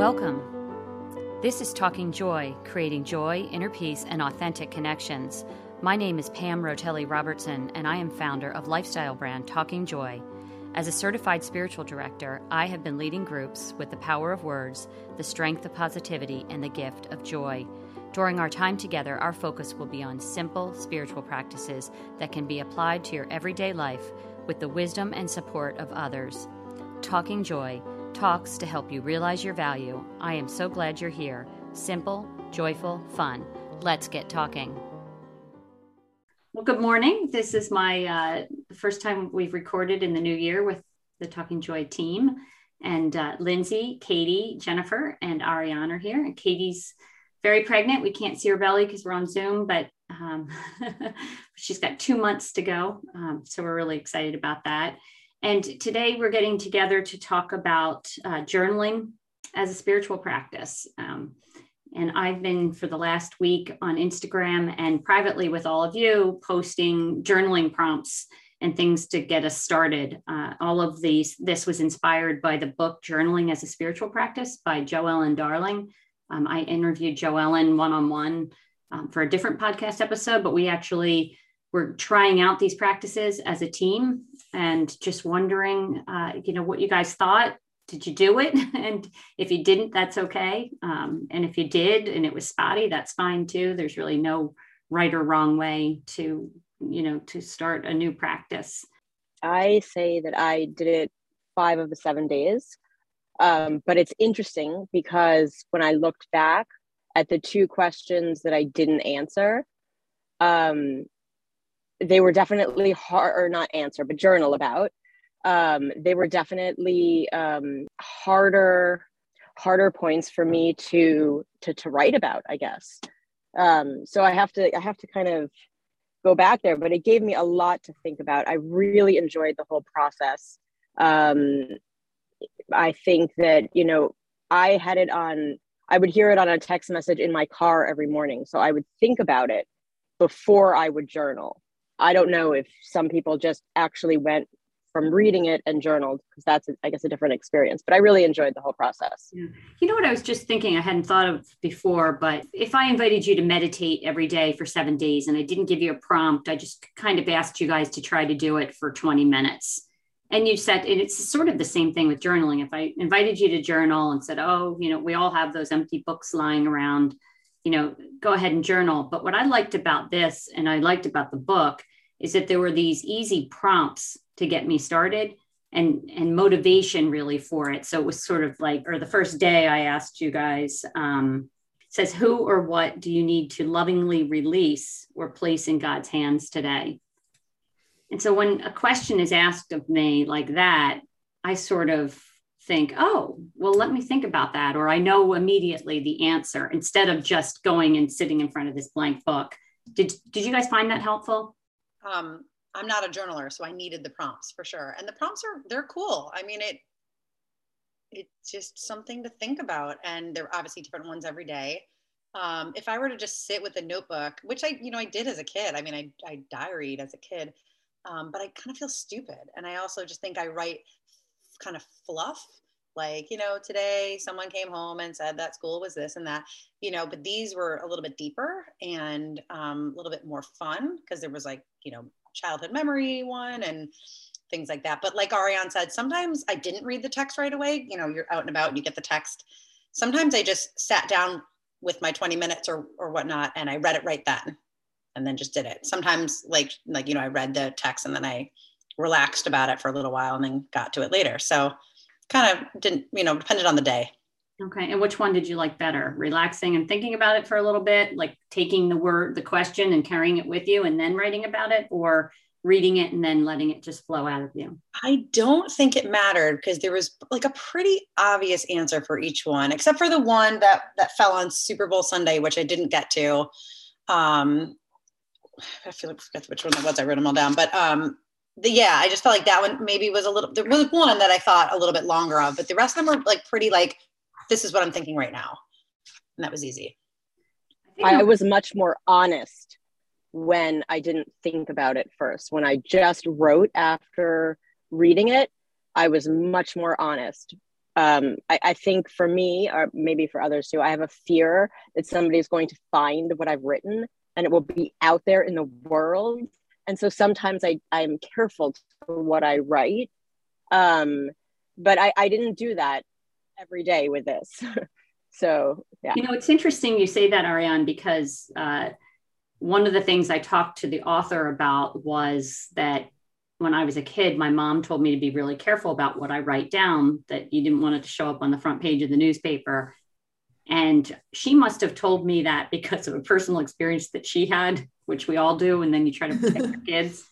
Welcome. This is Talking Joy, creating joy, inner peace, and authentic connections. My name is Pam Rotelli Robertson, and I am founder of lifestyle brand Talking Joy. As a certified spiritual director, I have been leading groups with the power of words, the strength of positivity, and the gift of joy. During our time together, our focus will be on simple spiritual practices that can be applied to your everyday life with the wisdom and support of others. Talking Joy talks to help you realize your value. I am so glad you're here. Simple, joyful, fun. Let's get talking. Well, good morning. This is my uh, first time we've recorded in the new year with the Talking Joy team. And uh, Lindsay, Katie, Jennifer, and Ariane are here. And Katie's very pregnant. We can't see her belly because we're on Zoom, but um, she's got two months to go. Um, so we're really excited about that. And today we're getting together to talk about uh, journaling as a spiritual practice. Um, and I've been for the last week on Instagram and privately with all of you posting journaling prompts and things to get us started. Uh, all of these, this was inspired by the book Journaling as a Spiritual Practice by Joellen Darling. Um, I interviewed Joellen one on one for a different podcast episode, but we actually were trying out these practices as a team and just wondering, uh, you know, what you guys thought. Did you do it? and if you didn't, that's okay. Um, and if you did and it was spotty, that's fine too. There's really no right or wrong way to, you know, to start a new practice. I say that I did it five of the seven days. Um, but it's interesting because when I looked back at the two questions that I didn't answer, um, they were definitely hard or not answer but journal about. Um, they were definitely um, harder harder points for me to to to write about i guess. Um, so i have to i have to kind of go back there but it gave me a lot to think about. I really enjoyed the whole process. Um, i think that you know i had it on i would hear it on a text message in my car every morning so i would think about it before i would journal I don't know if some people just actually went from reading it and journaled because that's I guess a different experience. But I really enjoyed the whole process. Yeah. You know what I was just thinking I hadn't thought of before, but if I invited you to meditate every day for 7 days and I didn't give you a prompt, I just kind of asked you guys to try to do it for 20 minutes. And you said and it's sort of the same thing with journaling. If I invited you to journal and said, "Oh, you know, we all have those empty books lying around, you know, go ahead and journal." But what I liked about this and I liked about the book is that there were these easy prompts to get me started and and motivation really for it. So it was sort of like or the first day i asked you guys um, says who or what do you need to lovingly release or place in god's hands today? And so when a question is asked of me like that i sort of think oh well let me think about that or i know immediately the answer instead of just going and sitting in front of this blank book. Did did you guys find that helpful um, I'm not a journaler, so I needed the prompts for sure. And the prompts are they're cool. I mean, it it's just something to think about, and they're obviously different ones every day. Um, if I were to just sit with a notebook, which I you know I did as a kid. I mean, I I diaried as a kid, um, but I kind of feel stupid, and I also just think I write kind of fluff like you know today someone came home and said that school was this and that you know but these were a little bit deeper and um, a little bit more fun because there was like you know childhood memory one and things like that. But like ariane said sometimes i didn't read the text right away you know you're out and about and you get the text. Sometimes i just sat down with my 20 minutes or or whatnot and i read it right then and then just did it. Sometimes like like you know i read the text and then i relaxed about it for a little while and then got to it later. So kind of didn't, you know, depended on the day. Okay. And which one did you like better? Relaxing and thinking about it for a little bit, like taking the word, the question and carrying it with you and then writing about it, or reading it and then letting it just flow out of you? I don't think it mattered because there was like a pretty obvious answer for each one, except for the one that that fell on Super Bowl Sunday, which I didn't get to. Um, I feel like I forget which one it was. I wrote them all down, but um, the, yeah, I just felt like that one maybe was a little. There was one that I thought a little bit longer of, but the rest of them were like pretty like this is what I'm thinking right now, and that was easy. I was much more honest when I didn't think about it first. When I just wrote after reading it, I was much more honest um, I, I, think for me, or maybe for others too, I have a fear that somebody is going to find what I've written and it will be out there in the world. And so sometimes I, I'm careful to what I write. Um, but I, I didn't do that every day with this. so, yeah. You know, it's interesting you say that, Ariane, because uh, one of the things I talked to the author about was that when I was a kid, my mom told me to be really careful about what I write down, that you didn't want it to show up on the front page of the newspaper. And she must have told me that because of a personal experience that she had, which we all do. And then you try to protect your kids.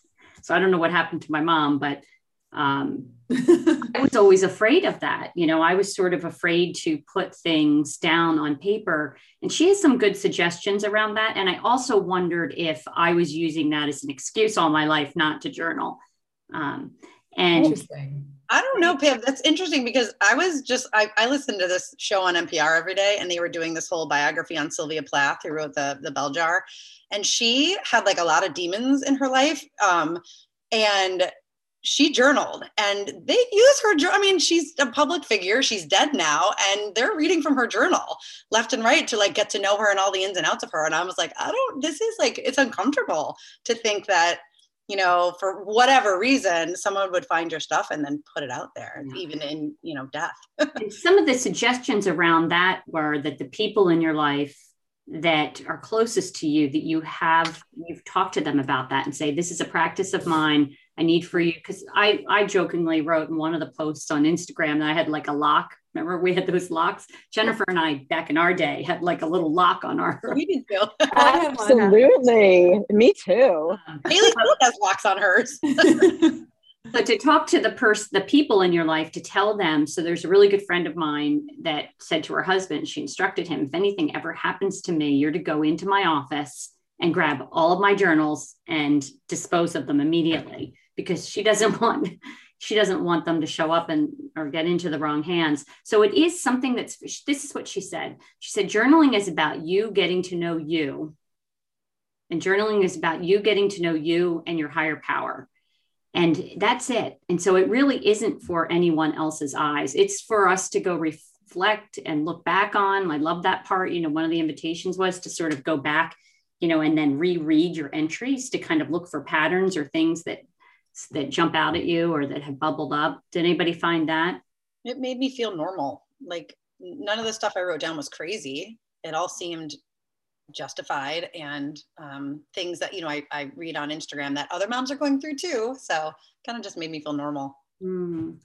So I don't know what happened to my mom, but um, I was always afraid of that. You know, I was sort of afraid to put things down on paper. And she has some good suggestions around that. And I also wondered if I was using that as an excuse all my life not to journal. Um, and interesting. I don't know, Pam. That's interesting because I was just I, I listened to this show on NPR every day, and they were doing this whole biography on Sylvia Plath, who wrote the the Bell Jar, and she had like a lot of demons in her life, um, and she journaled, and they use her. I mean, she's a public figure; she's dead now, and they're reading from her journal left and right to like get to know her and all the ins and outs of her. And I was like, I don't. This is like it's uncomfortable to think that you know, for whatever reason, someone would find your stuff and then put it out there, yeah. even in, you know, death. some of the suggestions around that were that the people in your life that are closest to you, that you have, you've talked to them about that and say, this is a practice of mine. I need for you. Cause I, I jokingly wrote in one of the posts on Instagram that I had like a lock Remember, we had those locks. Jennifer and I, back in our day, had like a little lock on our. We did too. Absolutely, me too. Uh, Haley has locks on hers. but to talk to the person, the people in your life, to tell them. So there's a really good friend of mine that said to her husband, she instructed him, if anything ever happens to me, you're to go into my office and grab all of my journals and dispose of them immediately because she doesn't want she doesn't want them to show up and or get into the wrong hands so it is something that's this is what she said she said journaling is about you getting to know you and journaling is about you getting to know you and your higher power and that's it and so it really isn't for anyone else's eyes it's for us to go reflect and look back on i love that part you know one of the invitations was to sort of go back you know and then reread your entries to kind of look for patterns or things that that jump out at you or that have bubbled up? Did anybody find that? It made me feel normal. Like none of the stuff I wrote down was crazy. It all seemed justified and um, things that you know I, I read on Instagram that other moms are going through too. So kind of just made me feel normal. Mm.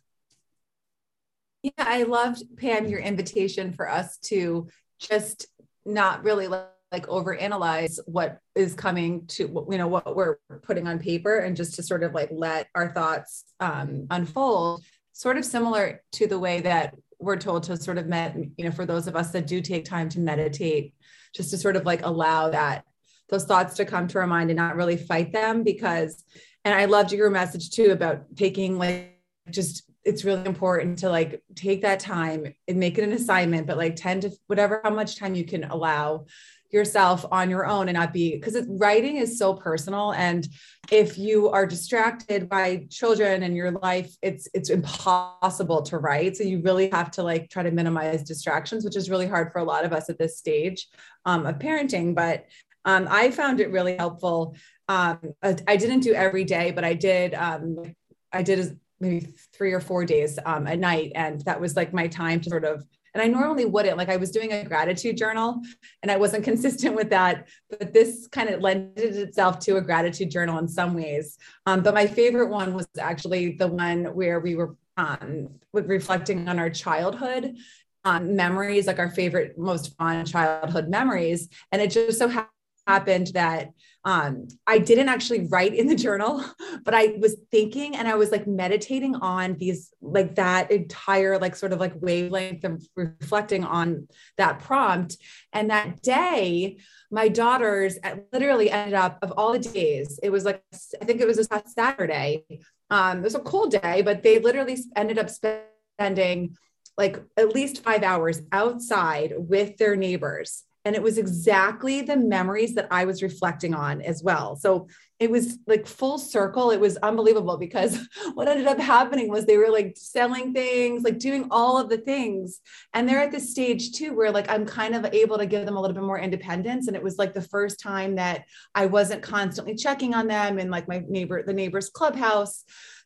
Yeah, I loved Pam your invitation for us to just not really like overanalyze what is coming to you know what we're putting on paper and just to sort of like let our thoughts um, unfold sort of similar to the way that we're told to sort of met you know for those of us that do take time to meditate just to sort of like allow that those thoughts to come to our mind and not really fight them because and i loved your message too about taking like just it's really important to like take that time and make it an assignment but like 10 to whatever how much time you can allow yourself on your own and not be because writing is so personal. And if you are distracted by children and your life it's it's impossible to write. So you really have to like try to minimize distractions which is really hard for a lot of us at this stage um, of parenting. But um, i found it really helpful. Um, I, didn't do every day but i did um, i did maybe three or four days um, a night. And that was like my time to sort of and I normally wouldn't. Like I was doing a gratitude journal and I wasn't consistent with that. But this kind of lended itself to a gratitude journal in some ways. Um, but my favorite one was actually the one where we were um, reflecting on our childhood um, memories, like our favorite, most fond childhood memories. And it just so happened that um, I didn't actually write in the journal, but I was thinking and I was like meditating on these, like that entire, like sort of like wavelength of reflecting on that prompt. And that day, my daughters literally ended up, of all the days, it was like, I think it was a Saturday. Um, it was a cold day, but they literally ended up spending like at least five hours outside with their neighbors And it was exactly the memories that I was reflecting on as well. So it was like full circle. It was unbelievable because what ended up happening was they were like selling things, like doing all of the things. And they're at this stage too, where like I'm kind of able to give them a little bit more independence. And it was like the first time that I wasn't constantly checking on them in like my neighbor, the neighbor's clubhouse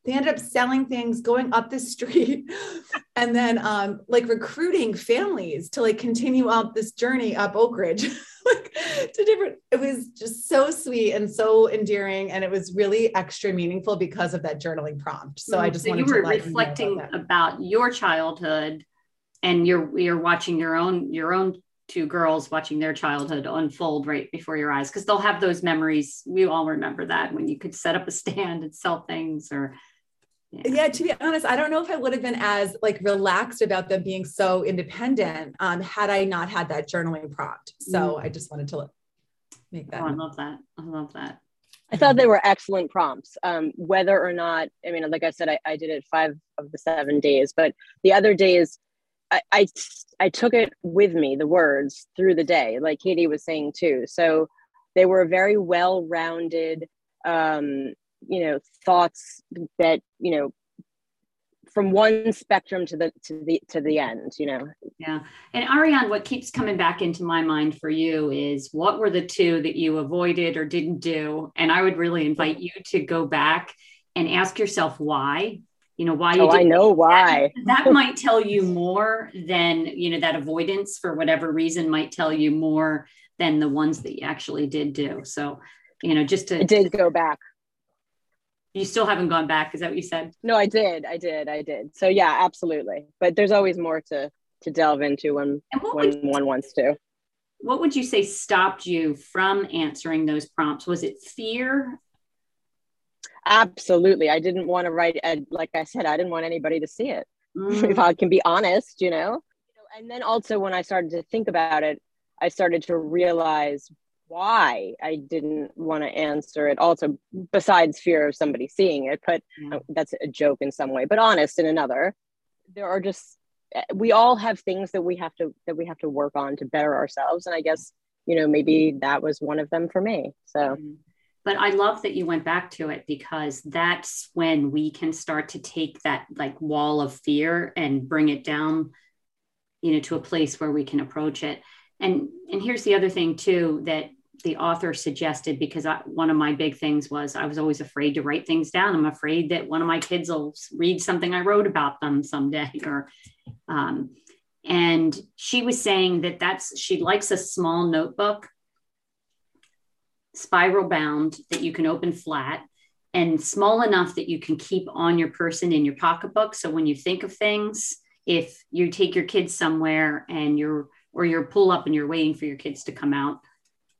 they ended up selling things going up the street and then um, like recruiting families to like continue up this journey up oak ridge like to different it was just so sweet and so endearing and it was really extra meaningful because of that journaling prompt. So i just so wanted you were to reflecting you about, about your childhood and you're you're watching your own your own two girls watching their childhood unfold right before your eyes because they'll have those memories. We all remember that when you could set up a stand and sell things or yeah. yeah. to be honest i don't know if i would have been as like relaxed about them being so independent um, had i not had that journaling prompt so mm. i just wanted to make that oh, i love that i love that i thought they were excellent prompts um, whether or not i mean like i said I, I did it five of the seven days but the other days I, I i took it with me the words through the day like katie was saying too so they were very well rounded um, you know thoughts that you know from one spectrum to the to the to the end you know? Yeah. And ariane what keeps coming back into my mind for you is what were the two that you avoided or didn't do? And i would really mm-hmm. invite you to go back and ask yourself why you know why you oh, i know why that, that might tell you more than you know that avoidance for whatever reason might tell you more than the ones that you actually did do. So you know just to I did go back you still haven't gone back. Is that what you said? No, I did. I did. I did. So yeah, absolutely. But there's always more to to delve into when when you, one wants to. What would you say stopped you from answering those prompts? Was it fear? Absolutely. I didn't want to write. Like I said, I didn't want anybody to see it. Mm. If I can be honest, you know. And then also when I started to think about it, I started to realize why I didn't want to answer it. Also, besides fear of somebody seeing it, but yeah. that's a joke in some way, but honest in another. There are just eh, we all have things that we have to that we have to work on to better ourselves, and I guess you know maybe that was one of them for me. So. Mm-hmm. But I love that you went back to it because that's when we can start to take that like wall of fear and bring it down, you know, to a place where we can approach it and and here's the other thing too that the author suggested because I, one of my big things was I was always afraid to write things down. I'm afraid that one of my kids will read something I wrote about them someday, or um, and she was saying that that's she likes a small notebook, spiral bound that you can open flat and small enough that you can keep on your person in your pocketbook. So when you think of things, if you take your kids somewhere and you're or you're pull up and you're waiting for your kids to come out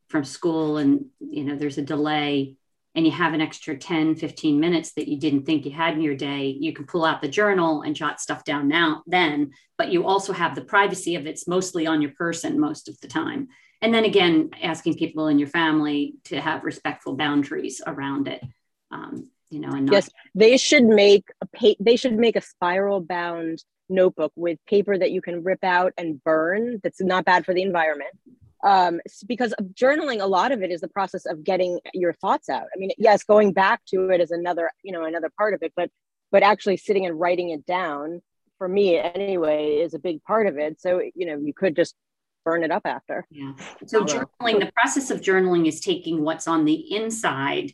from school and you know there's a delay and you have an extra 10 15 minutes that you didn't think you had in your day you can pull out the journal and jot stuff down now then but you also have the privacy of it's mostly on your person most of the time. And then again asking people in your family to have respectful boundaries around it um, you know and not- yes they should make a pa- they should make a spiral bound notebook with paper that you can rip out and burn that's not bad for the environment um, because journaling a lot of it is the process of getting your thoughts out. I mean yes going back to it is another you know another part of it but but actually sitting and writing it down for me anyway is a big part of it. So you know you could just burn it up after. Yeah. So journaling the process of journaling is taking what's on the inside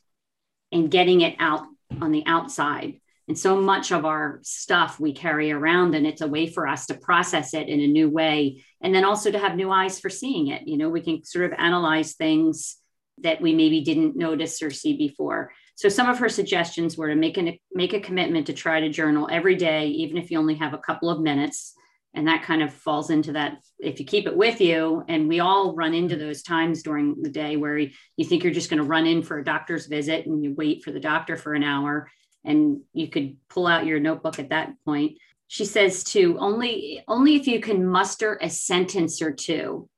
and getting it out on the outside and so much of our stuff we carry around, and it's a way for us to process it in a new way. And then also to have new eyes for seeing it. You know, we can sort of analyze things that we maybe didn't notice or see before. So some of her suggestions were to make an make a commitment to try to journal every day, even if you only have a couple of minutes. And that kind of falls into that if you keep it with you, and we all run into those times during the day where you think you're just going to run in for a doctor's visit and you wait for the doctor for an hour and you could pull out your notebook at that point. She says to only only if you can muster a sentence or two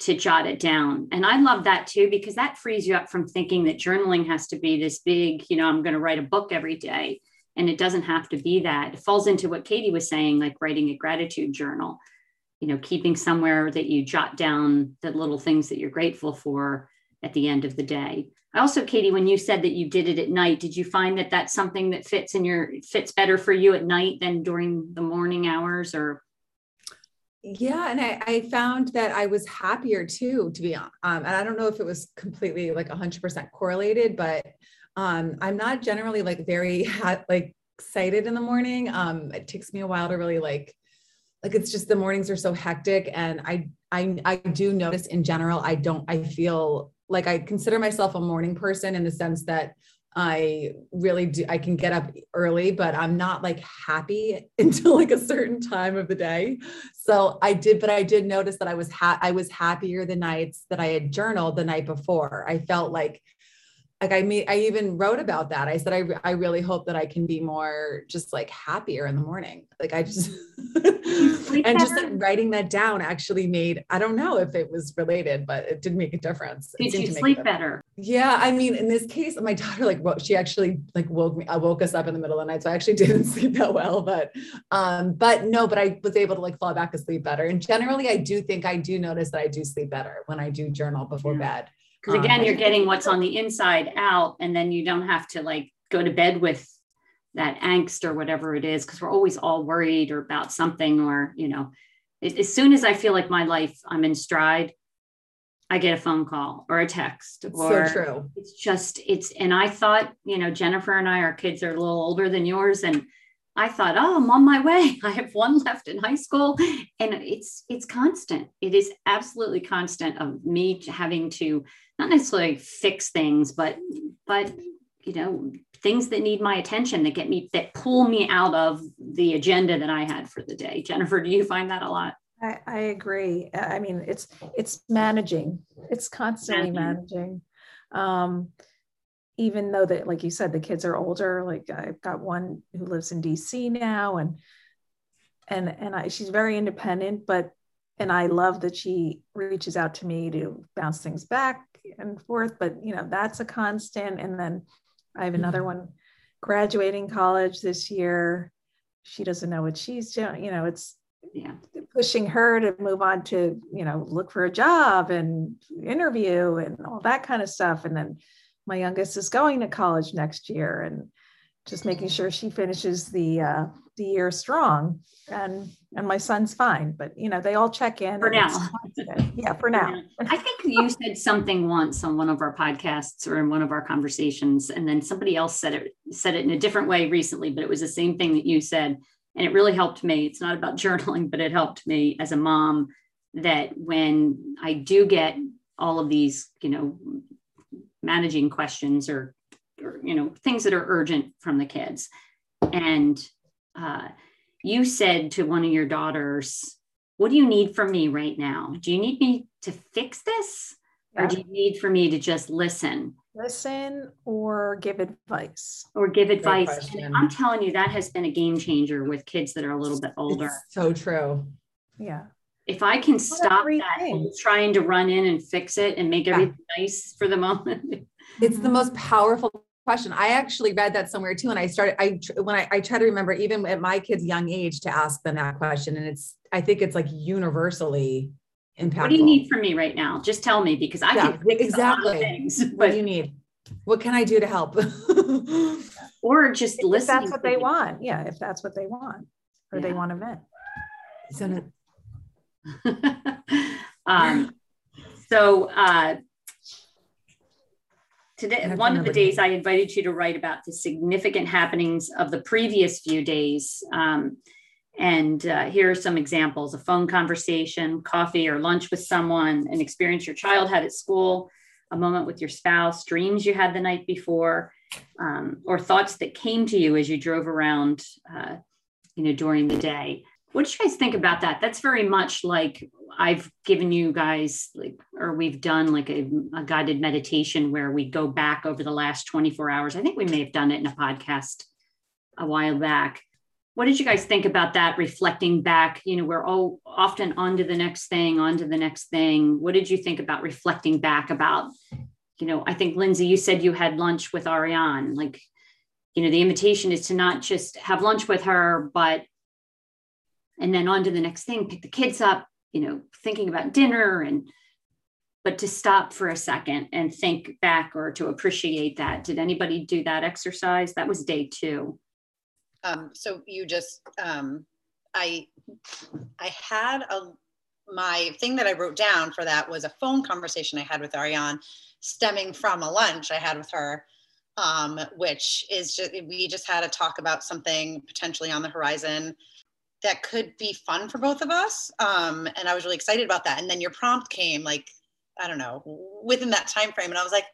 to jot it down. And i love that too because that frees you up from thinking that journaling has to be this big you know i'm going to write a book every day. And it doesn't have to be that. It falls into what katie was saying like writing a gratitude journal you know, keeping somewhere that you jot down the little things that you're grateful for at the end of the day. Also, Katie, when you said that you did it at night, did you find that that's something that fits in your fits better for you at night than during the morning hours or? Yeah, and I, I found that I was happier too, to be honest. Um, and I don't know if it was completely like 100% correlated, but um, I'm not generally like very ha- like excited in the morning. Um, it takes me a while to really like like it's just the mornings are so hectic and I I I do notice in general I don't I feel like I consider myself a morning person in the sense that I really do I can get up early but I'm not like happy until like a certain time of the day. So I did but I did notice that I was ha- I was happier the nights that I had journaled the night before. I felt like like I mean, I even wrote about that. I said, I, I really hope that I can be more just like happier in the morning. Like I just, and just like writing that down actually made, I don't know if it was related, but it did make a difference. Did you sleep better? Yeah. I mean, in this case, my daughter, like, she actually like woke me, I woke us up in the middle of the night. So I actually didn't sleep that well, but, um, but no, but I was able to like fall back asleep better. And generally I do think I do notice that I do sleep better when I do journal before yeah. bed because again, um, you're getting what's on the inside out, and then you don't have to like go to bed with that angst or whatever it is, because we're always all worried or about something, or you know, it, as soon as I feel like my life, I'm in stride, I get a phone call or a text. Or so true. It's just it's, and I thought, you know, Jennifer and I, our kids are a little older than yours, and I thought, oh, I'm on my way. I have one left in high school, and it's it's constant. It is absolutely constant of me having to not necessarily fix things, but but you know things that need my attention that get me that pull me out of the agenda that I had for the day. Jennifer, do you find that a lot? I, I agree. I mean, it's it's managing. It's constantly managing. managing. Um, even though that, like you said, the kids are older. Like I've got one who lives in DC now, and and and I, she's very independent, but and I love that she reaches out to me to bounce things back and forth, but you know, that's a constant. And then I have another mm-hmm. one graduating college this year. She doesn't know what she's doing. You know, it's yeah. pushing her to move on to, you know, look for a job and interview and all that kind of stuff. And then my youngest is going to college next year and just making sure she finishes the uh, the year strong and and my son's fine but you know they all check in for now. yeah for now. I think you said something once on one of our podcasts or in one of our conversations and then somebody else said it said it in a different way recently but it was the same thing that you said and it really helped me. It's not about journaling but it helped me as a mom that when i do get all of these you know managing questions or, or you know things that are urgent from the kids and uh, you said to one of your daughters, What do you need from me right now? Do you need me to fix this? Yeah. Or do you need for me to just listen? Listen or give advice. Or give advice. I'm telling you, that has been a game changer with kids that are a little bit older. It's so true. Yeah. If I can stop that trying to run in and fix it and make everything yeah. nice for the moment. It's the most powerful question. I actually read that somewhere too, and I started. I when I, I try to remember even at my kids' young age to ask them that question, and it's I think it's like universally impactful. What do you need from me right now? Just tell me because I yeah, can exactly things. But what do you need? What can I do to help? or just listen. If That's what they me. want. Yeah, if that's what they want, or yeah. they want to vent. Isn't um, so uh, Today, one of the days I invited you to write about the significant happenings of the previous few days. Um, and uh, here are some examples a phone conversation, coffee or lunch with someone, an experience your child had at school, a moment with your spouse, dreams you had the night before, um, or thoughts that came to you as you drove around, uh, you know, during the day. What do you guys think about that? That's very much like I've given you guys like, or we've done like a, a, guided meditation where we go back over the last 24 hours. I think we may have done it in a podcast a while back. What did you guys think about that? Reflecting back, you know, we're all often on to the next thing, on to the next thing. What did you think about reflecting back about, you know, I think Lindsay, you said you had lunch with Ariane. Like, you know, the invitation is to not just have lunch with her, but and then on to the next thing, pick the kids up, you know, thinking about dinner and but to stop for a second and think back or to appreciate that. Did anybody do that exercise? That was day two. Um, so you just, um, I, I had a, my thing that I wrote down for that was a phone conversation I had with Ariane stemming from a lunch I had with her, um, which is just, we just had a talk about something potentially on the horizon that could be fun for both of us. Um, and I was really excited about that. And then your prompt came like, I don't know, within that time frame. And I was like,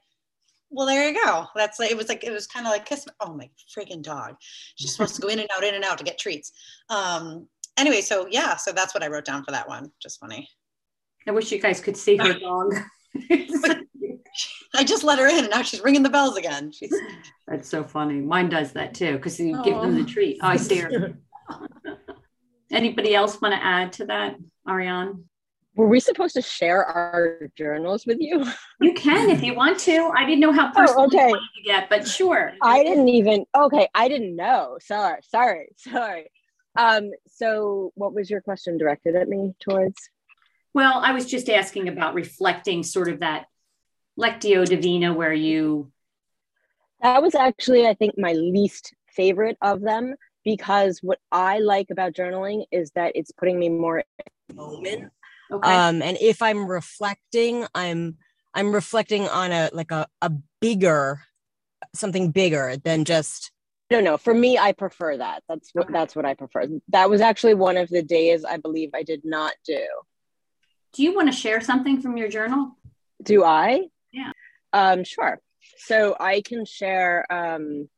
well, there you go. That's like, it was like, it was kind of like kiss. Oh my freaking dog. She's supposed to go in and out, in and out to get treats. Um, anyway, so yeah, so that's what I wrote down for that one. Just funny. I wish you guys could see her dog. I just let her in and now she's ringing the bells again. She's That's so funny. Mine does that too because you give them the treat. Oh, I see her. Anybody else want to add to that, Ariane? Were we supposed to share our journals with you? You can if you want to. I didn't know how personal oh, okay. you wanted to get, but sure. I didn't even. Okay, I didn't know. Sorry, sorry, sorry. Um, so, what was your question directed at me towards? Well, I was just asking about reflecting sort of that Lectio Divina where you. That was actually, I think, my least favorite of them because what I like about journaling is that it's putting me more in the moment. Okay. Um, and if I'm reflecting, I'm I'm reflecting on a like a, a bigger something bigger than just I don't know. For me, I prefer that. That's what okay. that's what I prefer. That was actually one of the days I believe I did not do. Do you want to share something from your journal? Do I? Yeah. Um, sure. So I can share um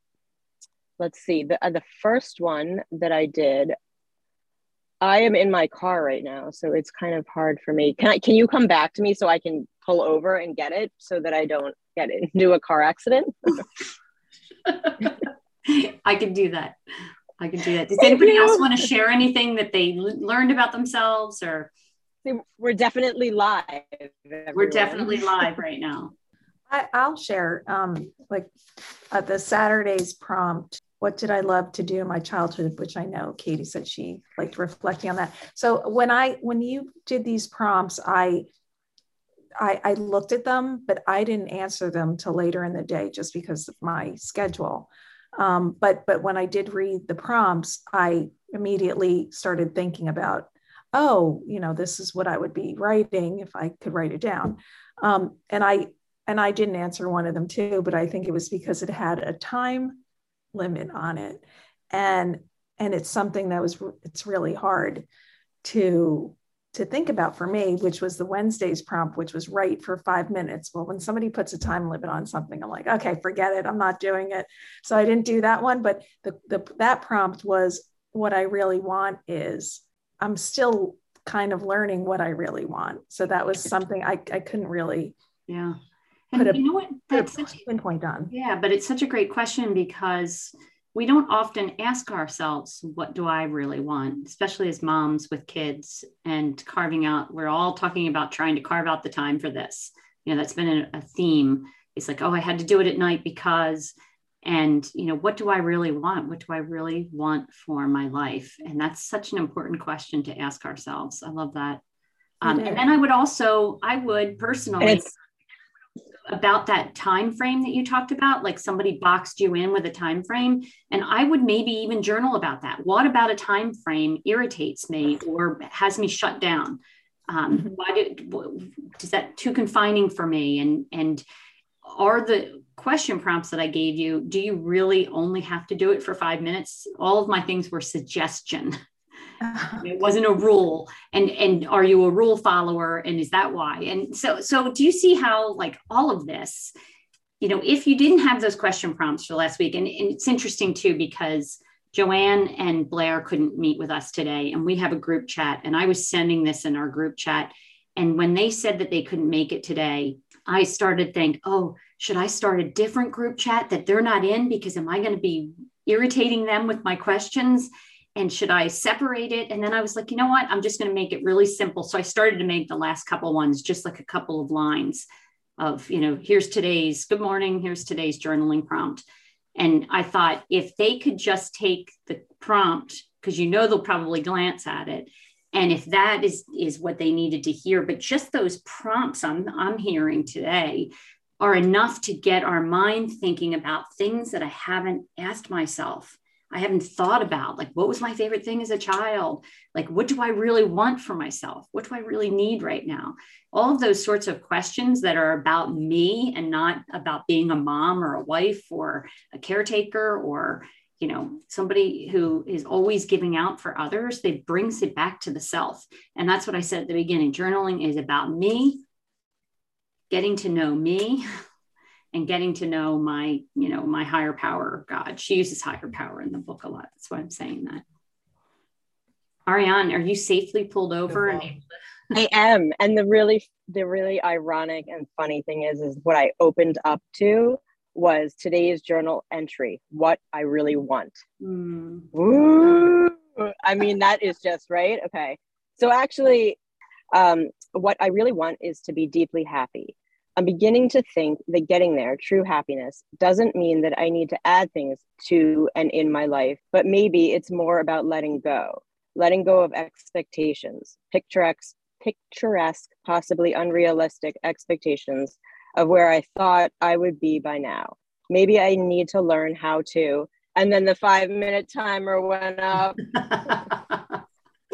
let's see the uh, the first one that I did I am in my car right now so it's kind of hard for me. Can I can you come back to me so I can pull over and get it so that I don't get into a car accident? I can do that. I can do that. Does anybody you. else want to share anything that they l- learned about themselves or? We're definitely live everyone. we're definitely live right now. I, will share um, like uh, the Saturday's prompt what did I love to do in my childhood, which I know Katie said she liked reflecting on that. So when I when you did these prompts, I I, I looked at them, but I didn't answer them till later in the day just because of my schedule. Um, but but when I did read the prompts, I immediately started thinking about, oh, you know, this is what I would be writing if I could write it down. Um, and I and I didn't answer one of them too, but I think it was because it had a time limit on it. And and it's something that was it's really hard to to think about for me which was the wednesday's prompt which was right for five minutes. Well when somebody puts a time limit on something i'm like okay forget it. I'm not doing it. So i didn't do that one but the, the that prompt was what i really want is i'm still kind of learning what i really want. So that was something i, I couldn't really yeah and a, you know what? That's such a pinpoint on. Yeah, but it's such a great question because we don't often ask ourselves, what do I really want? Especially as moms with kids and carving out, we're all talking about trying to carve out the time for this. You know, that's been a, a theme. It's like, oh, I had to do it at night because, and, you know, what do I really want? What do I really want for my life? And that's such an important question to ask ourselves. I love that. Um, and then I would also, I would personally. It's- about that time frame that you talked about like somebody boxed you in with a time frame? And i would maybe even journal about that. What about a time frame irritates me or has me shut down? Um, mm-hmm. why did is that too confining for me? And and are the question prompts that i gave you do you really only have to do it for five minutes? All of my things were suggestion Uh-huh. it wasn't a rule. And and are you a rule follower? And is that why? And so so do you see how like all of this you know if you didn't have those question prompts for last week and, and it's interesting too because joanne and blair couldn't meet with us today and we have a group chat and i was sending this in our group chat and when they said that they couldn't make it today i started think oh should i start a different group chat that they're not in? Because am i going to be irritating them with my questions and should I separate it? And then I was like, you know what? I'm just going to make it really simple. So I started to make the last couple ones just like a couple of lines of, you know, here's today's good morning, here's today's journaling prompt. And I thought if they could just take the prompt, because you know they'll probably glance at it, and if that is is what they needed to hear but just those prompts i'm i'm hearing today are enough to get our mind thinking about things that i haven't asked myself i haven't thought about like what was my favorite thing as a child? Like what do i really want for myself? What do i really need right now? All of those sorts of questions that are about me and not about being a mom or a wife or a caretaker or you know somebody who is always giving out for others they brings it back to the self. And that's what i said at the beginning journaling is about me getting to know me and getting to know my you know my higher power god she uses higher power in the book a lot that's why i'm saying that ariane are you safely pulled over and I am. And the really the really ironic and funny thing is is what I opened up to was today's journal entry, what I really want. Mm. Ooh, I mean, that is just right. Okay. So, actually, um, what I really want is to be deeply happy. I'm beginning to think that getting there, true happiness, doesn't mean that I need to add things to and in my life, but maybe it's more about letting go, letting go of expectations, picturesque, picturesque, possibly unrealistic expectations of where I thought I would be by now. Maybe I need to learn how to. And then the five minute timer went up.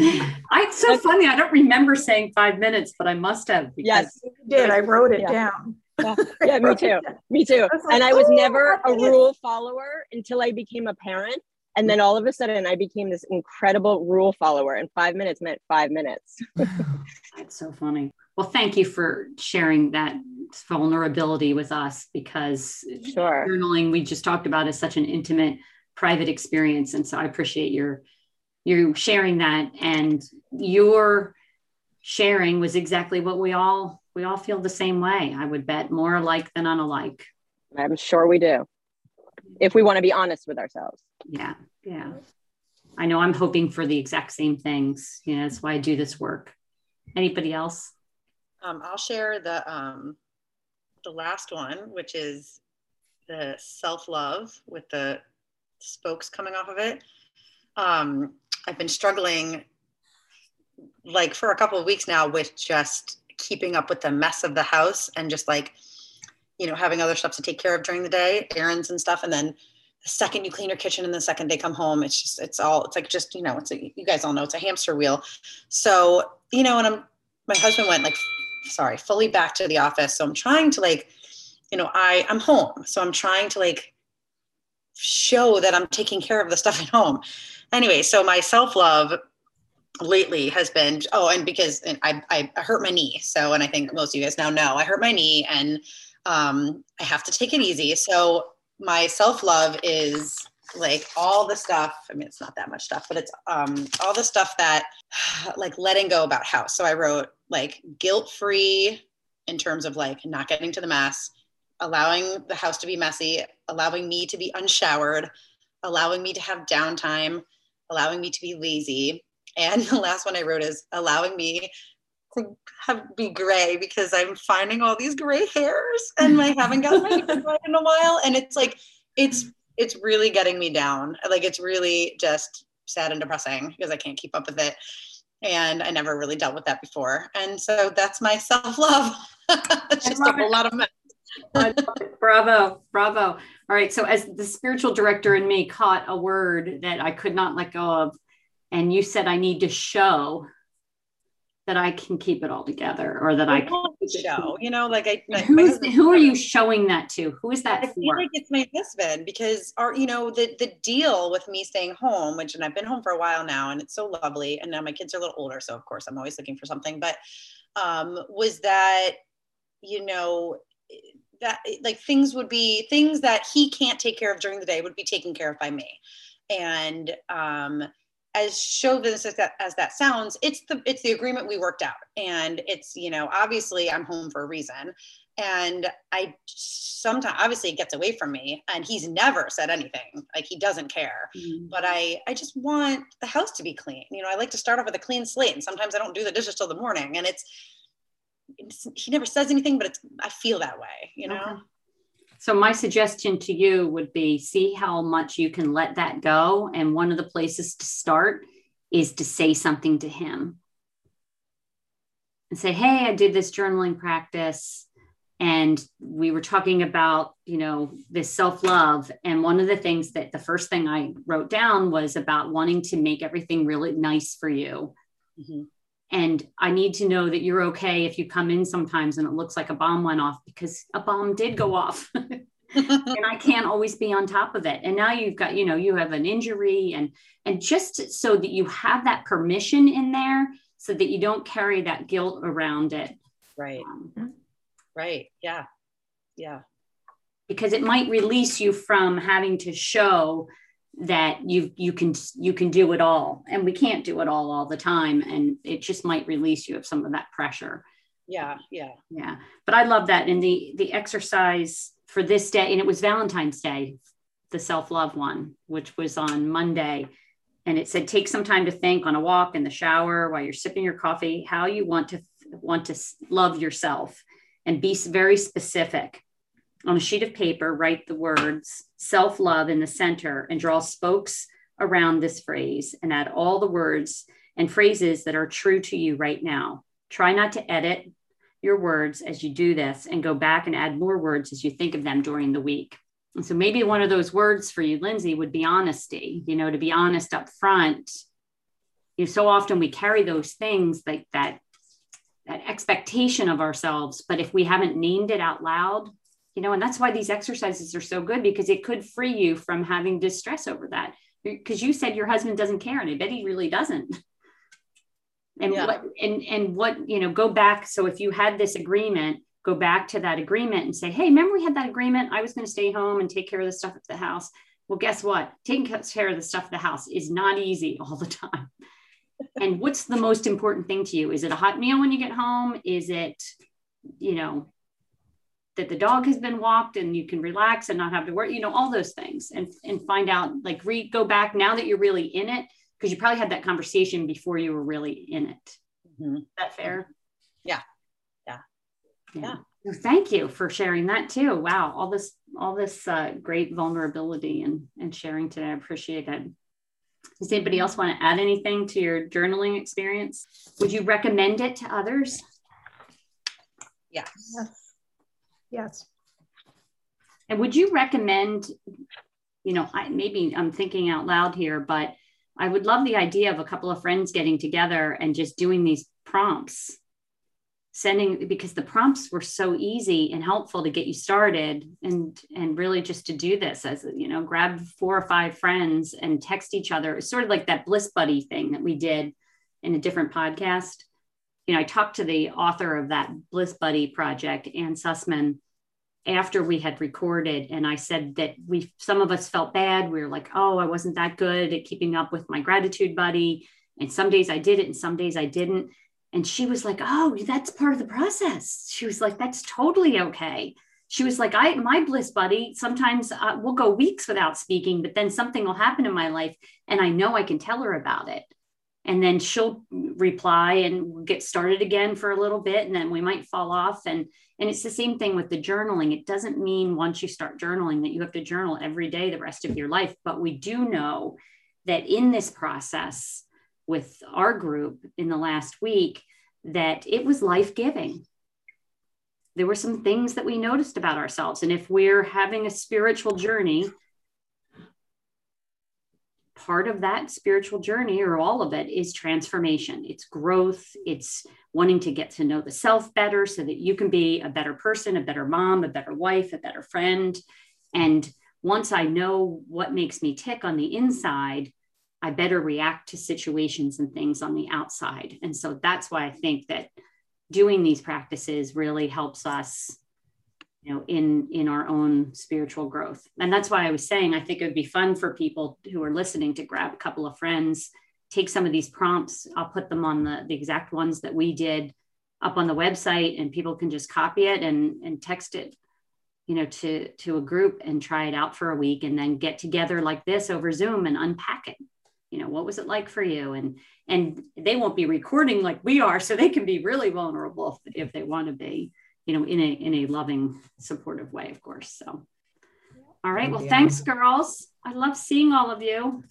it's so funny. I don't remember saying five minutes, but I must have. Yes, you did. I wrote it yeah. down. Yeah, yeah me too. Me too. I like, and I was oh, never a rule follower until I became a parent. And then all of a sudden, I became this incredible rule follower, and five minutes meant five minutes. That's so funny. Well, thank you for sharing that vulnerability with us because sure. journaling we just talked about is such an intimate, private experience, and so I appreciate your you sharing that and your sharing was exactly what we all we all feel the same way. I would bet more alike than unalike. I'm sure we do. If we want to be honest with ourselves. Yeah, yeah. I know I'm hoping for the exact same things. You know, that's why I do this work. Anybody else? Um, I'll share the um, the last one, which is the self love with the spokes coming off of it. Um, I've been struggling like for a couple of weeks now with just keeping up with the mess of the house and just like you know having other stuff to take care of during the day errands and stuff. And then the second you clean your kitchen and the second they come home it's just it's all it's like just you know it's a, you guys all know it's a hamster wheel. So you know and i'm my husband went like sorry fully back to the office. So i'm trying to like you know i i'm home. So i'm trying to like show that i'm taking care of the stuff at home anyway so my self-love lately has been oh and because I, I hurt my knee. So and i think most of you guys now know i hurt my knee and um, i have to take it easy. So my self-love is like all the stuff i mean it's not that much stuff but it's um, all the stuff that like letting go about house so i wrote like guilt free in terms of like not getting to the mess allowing the house to be messy allowing me to be unshowered allowing me to have downtime allowing me to be lazy and the last one i wrote is allowing me to have be gray because i'm finding all these gray hairs and i haven't gotten my hair in a while and it's like it's it's really getting me down. Like it's really just sad and depressing because I can't keep up with it. And I never really dealt with that before. And so that's my self love. it's just a whole lot of mess. Bravo, bravo. All right. So, as the spiritual director in me caught a word that I could not let go of, and you said I need to show that I can keep it all together or that I, can show, you know, like I, who, is, who are you showing that to? Who is that I for? feel like it's my husband because our, you know, the, the deal with me staying home, which, and I've been home for a while now and it's so lovely. And now my kids are a little older. So of course I'm always looking for something, but, um, was that, you know, that like things would be things that he can't take care of during the day would be taken care of by me. And, um, as chauvinist as that, as that sounds, it's the it's the agreement we worked out, and it's you know obviously I'm home for a reason, and I sometimes obviously it gets away from me, and he's never said anything like he doesn't care, mm-hmm. but I I just want the house to be clean. You know, I like to start off with a clean slate, and sometimes I don't do the dishes till the morning, and it's he never says anything, but it's I feel that way, you know. Okay. So my suggestion to you would be see how much you can let that go. And one of the places to start is to say something to him. and say, Hey, I did this journaling practice. And we were talking about, you know, this self love. And one of the things that the first thing I wrote down was about wanting to make everything really nice for you. Mm-hmm. And I need to know that you're okay if you come in sometimes and it looks like a bomb went off because a bomb did go off. and I can't always be on top of it. And now you've got, you know, you have an injury and and just so that you have that permission in there so that you don't carry that guilt around it. Right. Um, right. Yeah. Yeah. Because it might release you from having to show that you you can you can do it all. And we can't do it all all the time. And it just might release you of some of that pressure. Yeah yeah. Yeah. But i love that. And the the exercise for this day, and it was Valentine's Day, the self love one, which was on Monday. And it said, take some time to think on a walk, in the shower, while you're sipping your coffee, how you want to want to love yourself, and be very specific. On a sheet of paper, write the words self love in the center and draw spokes around this phrase and add all the words and phrases that are true to you right now. Try not to edit your words as you do this and go back and add more words as you think of them during the week. And so maybe one of those words for you, Lindsay, would be honesty, you know, to be honest up front. You know, so often we carry those things like that, that expectation of ourselves. But if we haven't named it out loud, you know, and that's why these exercises are so good because it could free you from having distress over that. Because you said your husband doesn't care, and I bet he really doesn't. And yeah. what and and what you know go back so if you had this agreement go back to that agreement and say hey remember we had that agreement? I was going to stay home and take care of the stuff at the house. Well guess what? Taking care of the stuff at the house is not easy all the time. And what's the most important thing to you? Is it a hot meal when you get home? Is it you know that the dog has been walked and you can relax and not have to work you know all those things and and find out like re go back now that you're really in it because you probably had that conversation before you were really in it. Mm-hmm. Is that fair? Yeah. Yeah. Yeah. yeah. thank you for sharing that too. Wow. All this, all this uh, great vulnerability and, and sharing today. I appreciate it. Does anybody else want to add anything to your journaling experience? Would you recommend it to others? Yes. Yes. Yes. And would you recommend, you know, I, maybe I'm thinking out loud here, but I would love the idea of a couple of friends getting together and just doing these prompts, sending because the prompts were so easy and helpful to get you started and and really just to do this as you know, grab four or five friends and text each other. It's sort of like that bliss buddy thing that we did in a different podcast. You know, I talked to the author of that Bliss Buddy project, Anne Sussman, after we had recorded and i said that we some of us felt bad. We were like oh i wasn't that good at keeping up with my gratitude buddy and some days i did it and some days i didn't. And she was like oh that's part of the process. She was like that's totally okay. She was like i my bliss buddy sometimes uh, we'll go weeks without speaking but then something will happen in my life and i know i can tell her about it and then she'll reply and get started again for a little bit and then we might fall off and and it's the same thing with the journaling. It doesn't mean once you start journaling that you have to journal every day the rest of your life. But we do know that in this process with our group in the last week, that it was life giving. There were some things that we noticed about ourselves. And if we're having a spiritual journey, part of that spiritual journey or all of it is transformation. It's growth. It's wanting to get to know the self better so that you can be a better person a better mom a better wife a better friend. And once i know what makes me tick on the inside i better react to situations and things on the outside. And so that's why i think that doing these practices really helps us you know in in our own spiritual growth. And that's why i was saying i think it would be fun for people who are listening to grab a couple of friends take some of these prompts. I'll put them on the, the exact ones that we did up on the website and people can just copy it and and text it you know to to a group and try it out for a week and then get together like this over zoom and unpack it. You know what was it like for you? And and they won't be recording like we are so they can be really vulnerable if, if they want to be you know, in a in a loving, supportive way, of course. So all right. Well, thanks, girls. I love seeing all of you.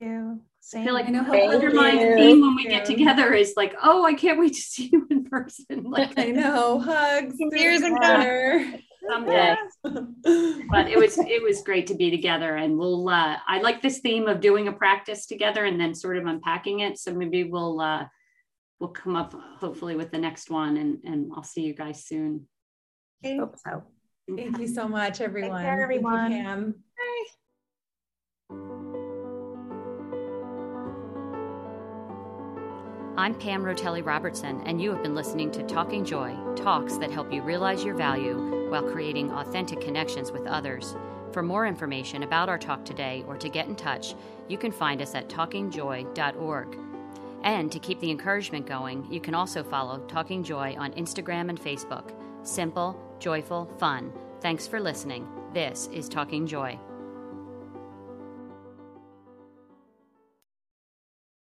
you. Same. I feel like I know. the underlying you. theme when we get you. together is like, oh, I can't wait to see you in person. Like I know. Hugs. Years through the ago. someday. But it was it was great to be together, and we'll. Uh, I like this theme of doing a practice together and then sort of unpacking it. So maybe we'll uh, we'll come up hopefully with the next one, and and I'll see you guys soon. Hope so. Thank you so much, everyone. Thank you, everyone. Pam. I'm Pam Rotelli Robertson, and you have been listening to Talking Joy talks that help you realize your value while creating authentic connections with others. For more information about our talk today or to get in touch, you can find us at talkingjoy.org. And to keep the encouragement going, you can also follow Talking Joy on Instagram and Facebook. Simple, joyful, fun. Thanks for listening. This is Talking Joy.